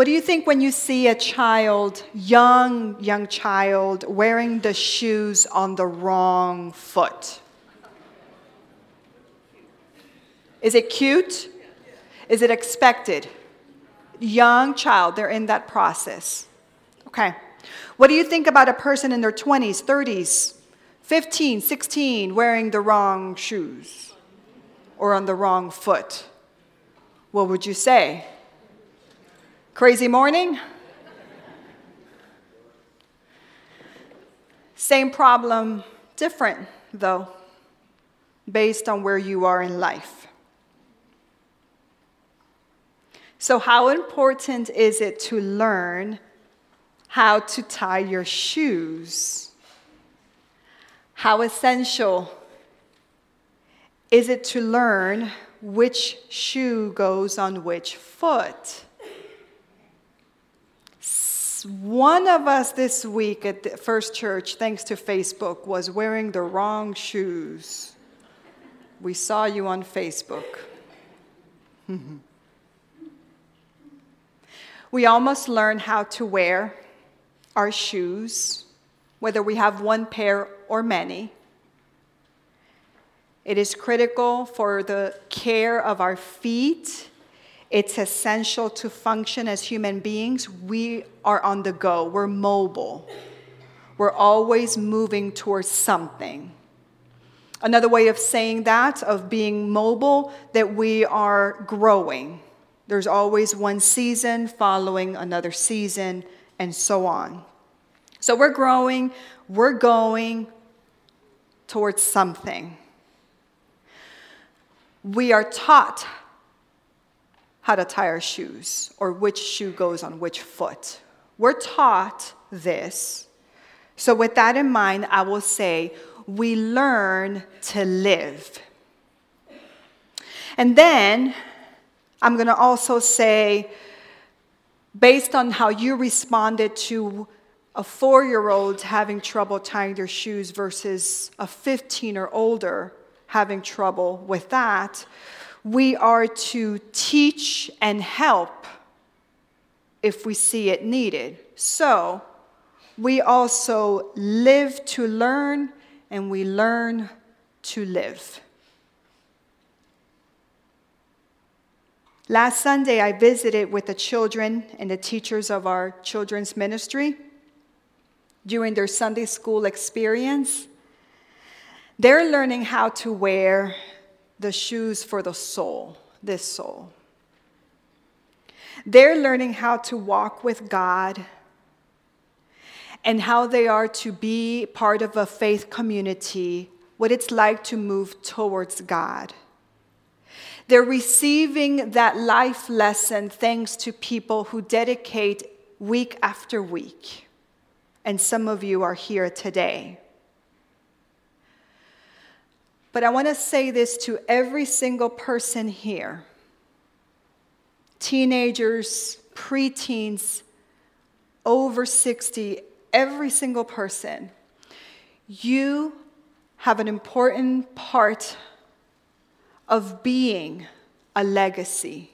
What do you think when you see a child, young, young child, wearing the shoes on the wrong foot? Is it cute? Is it expected? Young child, they're in that process. Okay. What do you think about a person in their 20s, 30s, 15, 16, wearing the wrong shoes or on the wrong foot? What would you say? Crazy morning? Same problem, different though, based on where you are in life. So, how important is it to learn how to tie your shoes? How essential is it to learn which shoe goes on which foot? One of us this week at the First Church, thanks to Facebook, was wearing the wrong shoes. We saw you on Facebook. We all must learn how to wear our shoes, whether we have one pair or many. It is critical for the care of our feet. It's essential to function as human beings. We are on the go, we're mobile, we're always moving towards something. Another way of saying that, of being mobile, that we are growing. There's always one season following another season, and so on. So we're growing, we're going towards something. We are taught how to tie our shoes or which shoe goes on which foot. We're taught this. So, with that in mind, I will say we learn to live. And then I'm going to also say, based on how you responded to a four year old having trouble tying their shoes versus a 15 or older having trouble with that, we are to teach and help if we see it needed. So, we also live to learn and we learn to live. Last Sunday, I visited with the children and the teachers of our children's ministry during their Sunday school experience. They're learning how to wear the shoes for the soul, this soul. They're learning how to walk with God and how they are to be part of a faith community, what it's like to move towards God. They're receiving that life lesson thanks to people who dedicate week after week. And some of you are here today. But I want to say this to every single person here teenagers, preteens, over 60, every single person. You have an important part of being a legacy.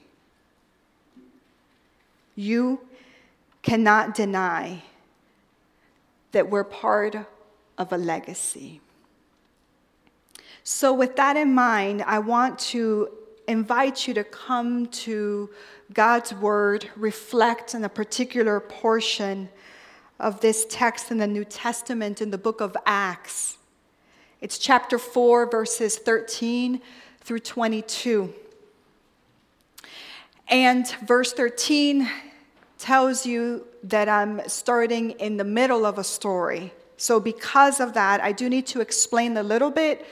You cannot deny that we're part of a legacy. So, with that in mind, I want to invite you to come to God's Word, reflect on a particular portion of this text in the New Testament in the book of Acts. It's chapter 4, verses 13 through 22. And verse 13 tells you that I'm starting in the middle of a story. So, because of that, I do need to explain a little bit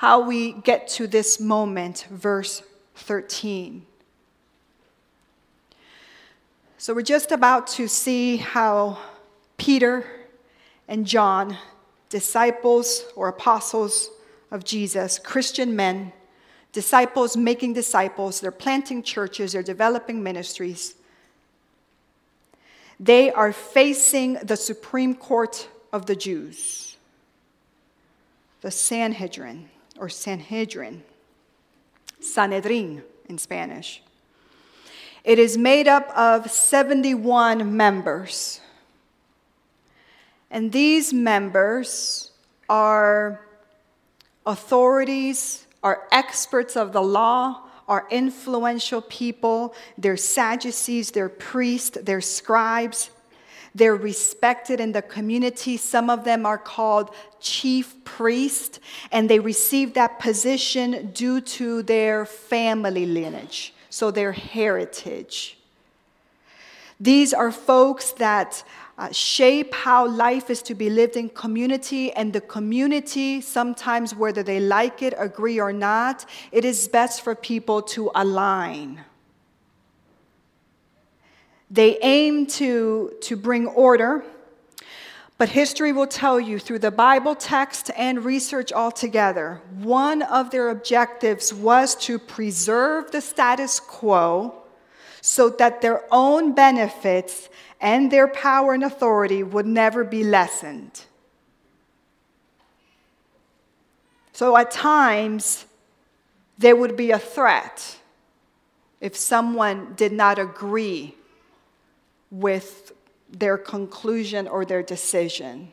how we get to this moment, verse 13. So, we're just about to see how Peter and John, disciples or apostles, of Jesus, Christian men, disciples making disciples, they're planting churches, they're developing ministries. They are facing the Supreme Court of the Jews, the Sanhedrin, or Sanhedrin, Sanhedrin in Spanish. It is made up of 71 members. And these members are authorities, are experts of the law, are influential people. They're Sadducees, they're priests, they're scribes. They're respected in the community. Some of them are called chief priest, and they receive that position due to their family lineage, so their heritage. These are folks that uh, shape how life is to be lived in community, and the community, sometimes whether they like it, agree or not, it is best for people to align. They aim to, to bring order, but history will tell you through the Bible text and research altogether, one of their objectives was to preserve the status quo so that their own benefits and their power and authority would never be lessened. So at times, there would be a threat if someone did not agree with their conclusion or their decision.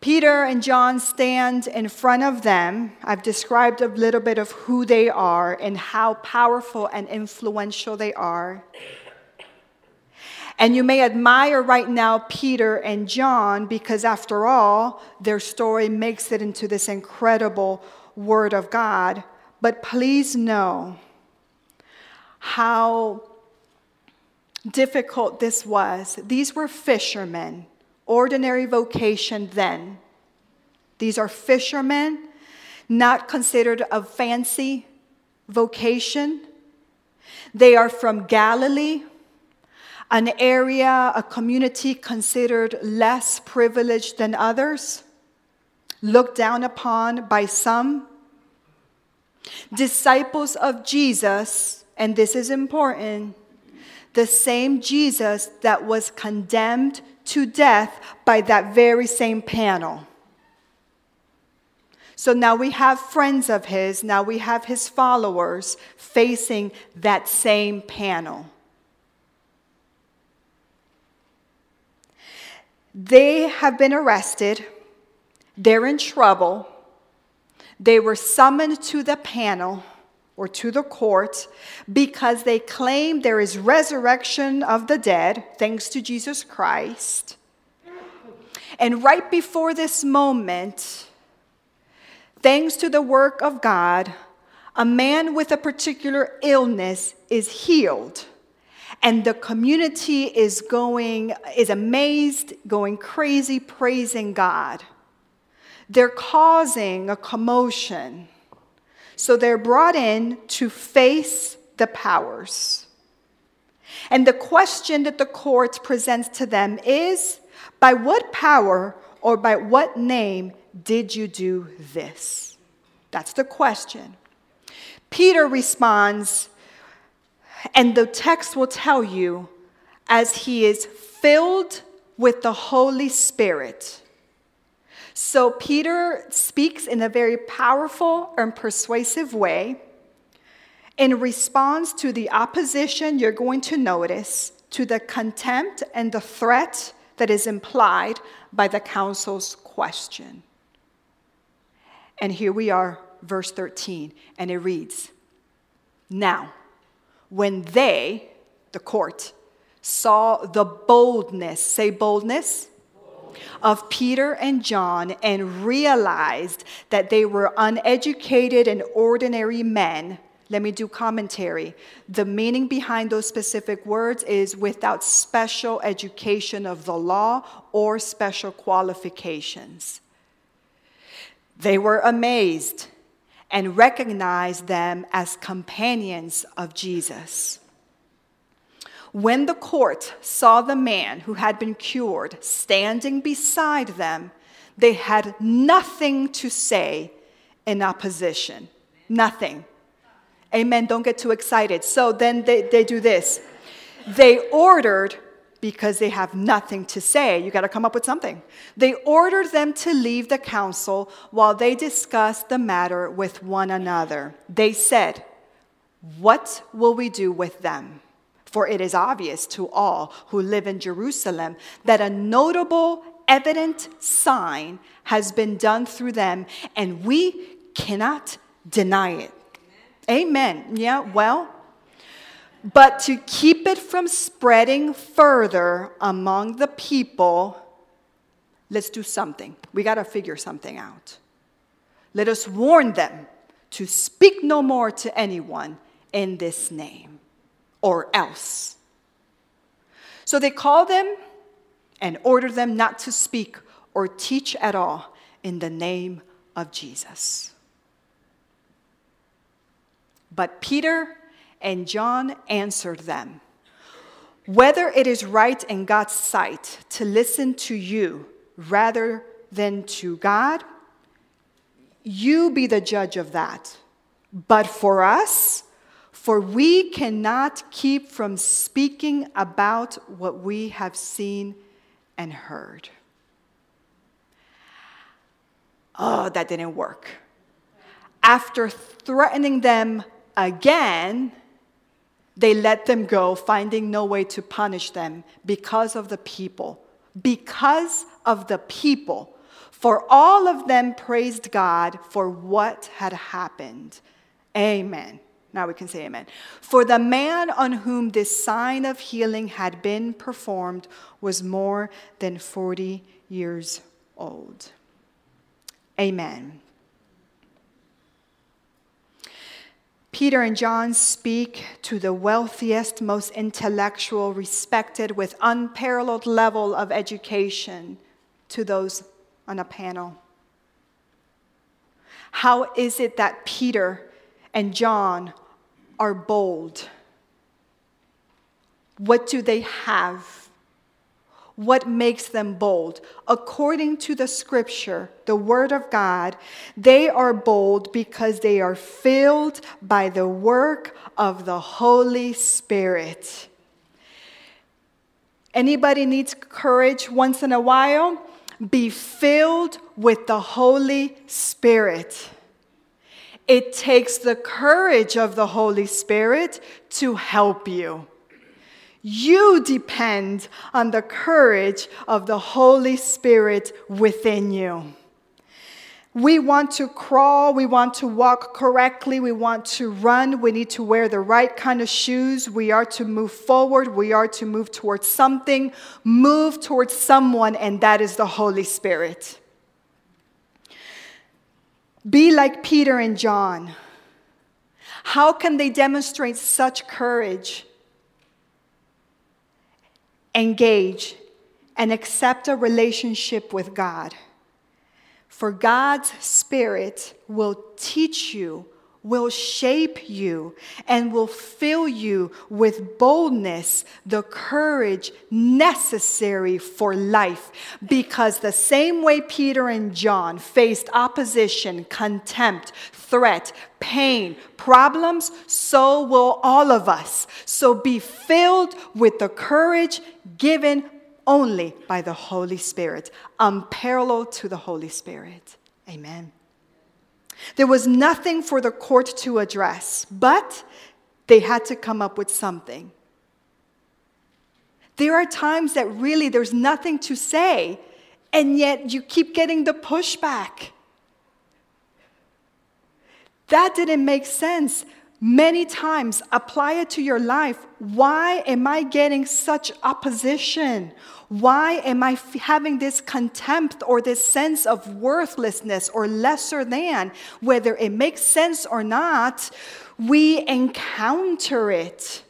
Peter and John stand in front of them. I've described a little bit of who they are and how powerful and influential they are. And you may admire right now Peter and John because, after all, their story makes it into this incredible Word of God. But please know how difficult this was. These were fishermen, ordinary vocation then. These are fishermen, not considered a fancy vocation. They are from Galilee, an area, a community considered less privileged than others, looked down upon by some. Disciples of Jesus, and this is important the same Jesus that was condemned to death by that very same panel. So now we have friends of his, now we have his followers facing that same panel. They have been arrested, they're in trouble, they were summoned to the panel or to the court because they claim there is resurrection of the dead, thanks to Jesus Christ. And right before this moment, thanks to the work of God, a man with a particular illness is healed. And the community is going, is amazed, going crazy, praising God. They're causing a commotion. So they're brought in to face the powers. And the question that the court presents to them is by what power or by what name did you do this? That's the question. Peter responds, and the text will tell you, as he is filled with the Holy Spirit. So Peter speaks in a very powerful and persuasive way. In response to the opposition, you're going to notice to the contempt and the threat that is implied by the council's question. And here we are, verse 13, and it reads Now, when they, the court, saw the boldness, say boldness, of Peter and John and realized that they were uneducated and ordinary men, let me do commentary. The meaning behind those specific words is without special education of the law or special qualifications. They were amazed and recognized them as companions of Jesus. When the court saw the man who had been cured standing beside them, they had nothing to say in opposition. Nothing. Amen. Don't get too excited. So then they, they do this. They ordered, because they have nothing to say, you got to come up with something. They ordered them to leave the council while they discussed the matter with one another. They said, What will we do with them? For it is obvious to all who live in Jerusalem that a notable, evident sign has been done through them, and we cannot deny it. Amen. Amen. Yeah, well, but to keep it from spreading further among the people, let's do something. We got to figure something out. Let us warn them to speak no more to anyone in this name or else. So they call them and order them not to speak or teach at all in the name of Jesus. But Peter and John answered them Whether it is right in God's sight to listen to you rather than to God, you be the judge of that. But for us, for we cannot keep from speaking about what we have seen and heard. Oh, that didn't work. After threatening them again, they let them go, finding no way to punish them because of the people. Because of the people. For all of them praised God for what had happened. Amen. Now we can say amen. For the man on whom this sign of healing had been performed was more than 40 years old. Amen. Peter and John speak to the wealthiest, most intellectual, respected, with unparalleled level of education to those on a panel. How is it that Peter and John are bold. What do they have? What makes them bold? According to the scripture, the word of God, they are bold because they are filled by the work of the Holy Spirit. Anybody needs courage once in a while? Be filled with the Holy Spirit. It takes the courage of the Holy Spirit to help you. You depend on the courage of the Holy Spirit within you. We want to crawl, we want to walk correctly, we want to run, we need to wear the right kind of shoes, we are to move forward, we are to move towards something, move towards someone, and that is the Holy Spirit. Be like Peter and John. How can they demonstrate such courage? Engage and accept a relationship with God. For God's Spirit will teach you will shape you and will fill you with boldness, the courage necessary for life. Because the same way Peter and John faced opposition, contempt, threat, pain, problems, so will all of us. So be filled with the courage given only by the Holy Spirit, unparalleled to the Holy Spirit. Amen. There was nothing for the court to address, but they had to come up with something. There are times that really there's nothing to say, and yet you keep getting the pushback. That didn't make sense. Many times, apply it to your life. Why am I getting such opposition? Why am I f- having this contempt or this sense of worthlessness or lesser than? Whether it makes sense or not, we encounter it.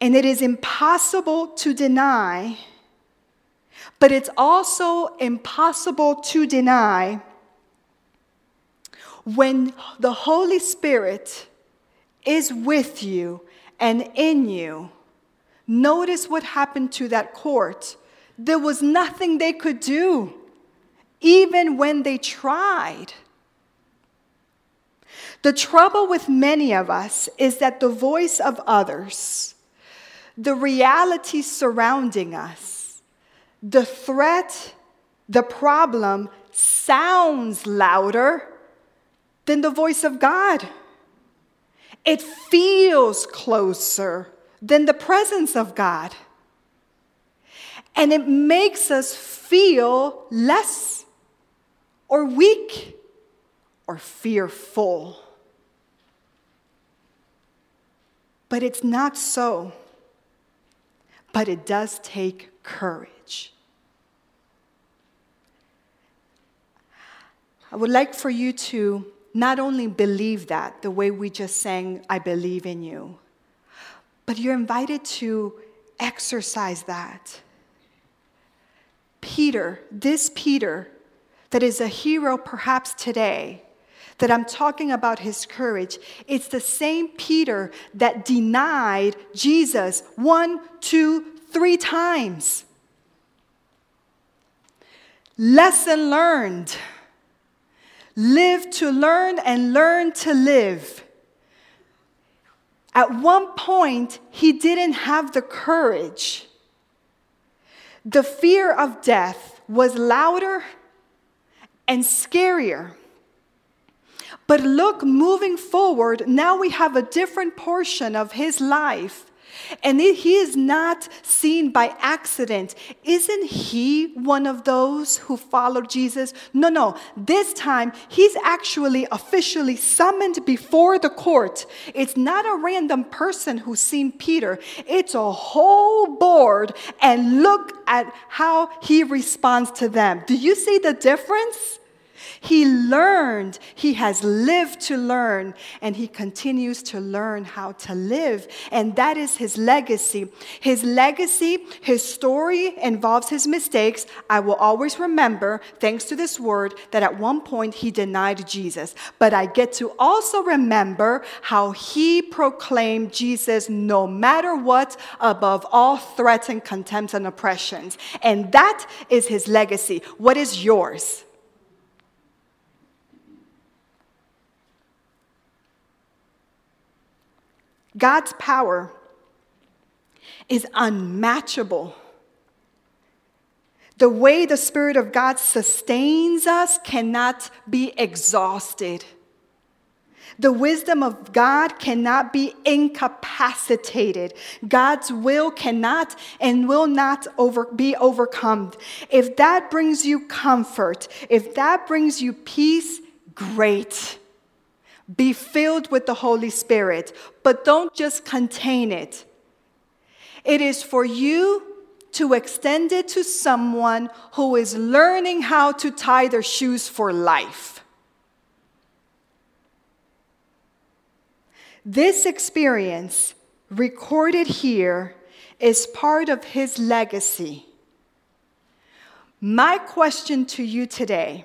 And it is impossible to deny, but it's also impossible to deny when the Holy Spirit is with you and in you. Notice what happened to that court. There was nothing they could do, even when they tried. The trouble with many of us is that the voice of others, the reality surrounding us, the threat, the problem sounds louder than the voice of God. It feels closer than the presence of God. And it makes us feel less or weak or fearful. But it's not so. But it does take courage. I would like for you to not only believe that, the way we just sang, I believe in you, but you're invited to exercise that. Peter, this Peter, that is a hero perhaps today, that I'm talking about his courage, it's the same Peter that denied Jesus one, two, three times. Lesson learned. Live to learn and learn to live. At one point, he didn't have the courage. The fear of death was louder and scarier. But look, moving forward, now we have a different portion of his life and he is not seen by accident. Isn't he one of those who followed Jesus? No, no. This time, he's actually officially summoned before the court. It's not a random person who's seen Peter, it's a whole board. And look at how he responds to them. Do you see the difference? He learned, he has lived to learn, and he continues to learn how to live. And that is his legacy. His legacy, his story involves his mistakes. I will always remember, thanks to this word, that at one point he denied Jesus. But I get to also remember how he proclaimed Jesus no matter what, above all threats and contempts and oppressions. And that is his legacy. What is yours? God's power is unmatchable. The way the Spirit of God sustains us cannot be exhausted. The wisdom of God cannot be incapacitated. God's will cannot and will not over, be overcome. If that brings you comfort, if that brings you peace, great. Be filled with the Holy Spirit, but don't just contain it. It is for you to extend it to someone who is learning how to tie their shoes for life. This experience, recorded here, is part of his legacy. My question to you today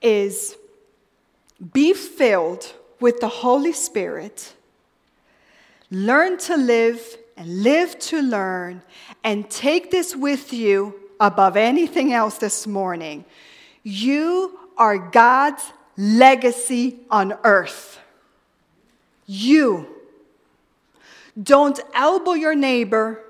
is be filled with the Holy Spirit, learn to live and live to learn, and take this with you above anything else this morning. You are God's legacy on earth. You. Don't elbow your neighbor.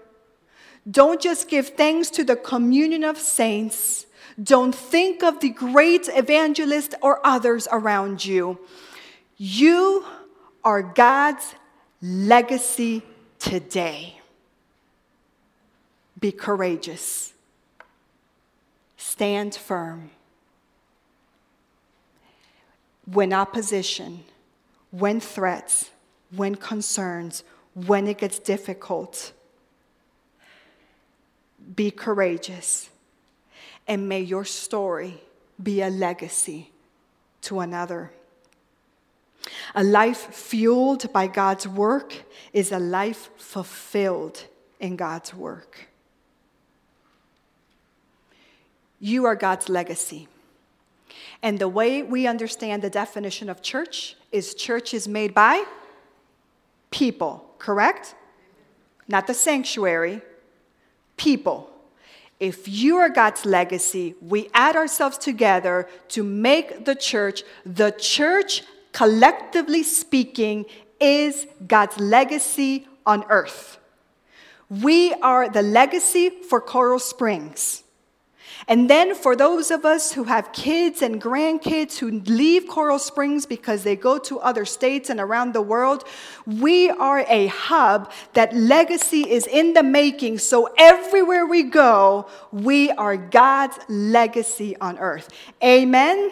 Don't just give thanks to the communion of saints. Don't think of the great evangelist or others around you. You are God's legacy today. Be courageous. Stand firm. When opposition, when threats, when concerns, when it gets difficult, be courageous and may your story be a legacy to another. A life fueled by God's work is a life fulfilled in God's work. You are God's legacy. And the way we understand the definition of church is church is made by people, correct? Not the sanctuary, people. If you are God's legacy, we add ourselves together to make the church. The church, collectively speaking, is God's legacy on earth. We are the legacy for Coral Springs. And then for those of us who have kids and grandkids who leave Coral Springs because they go to other states and around the world, we are a hub that legacy is in the making. So everywhere we go, we are God's legacy on earth. Amen.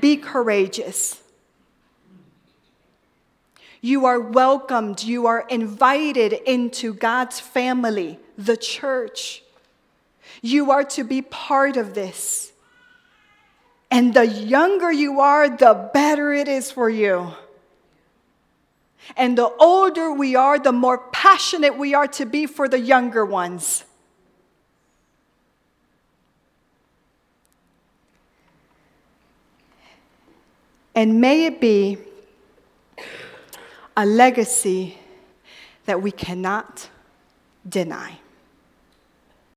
Be courageous. You are welcomed. You are invited into God's family, the church. You are to be part of this. And the younger you are, the better it is for you. And the older we are, the more passionate we are to be for the younger ones. And may it be a legacy that we cannot deny.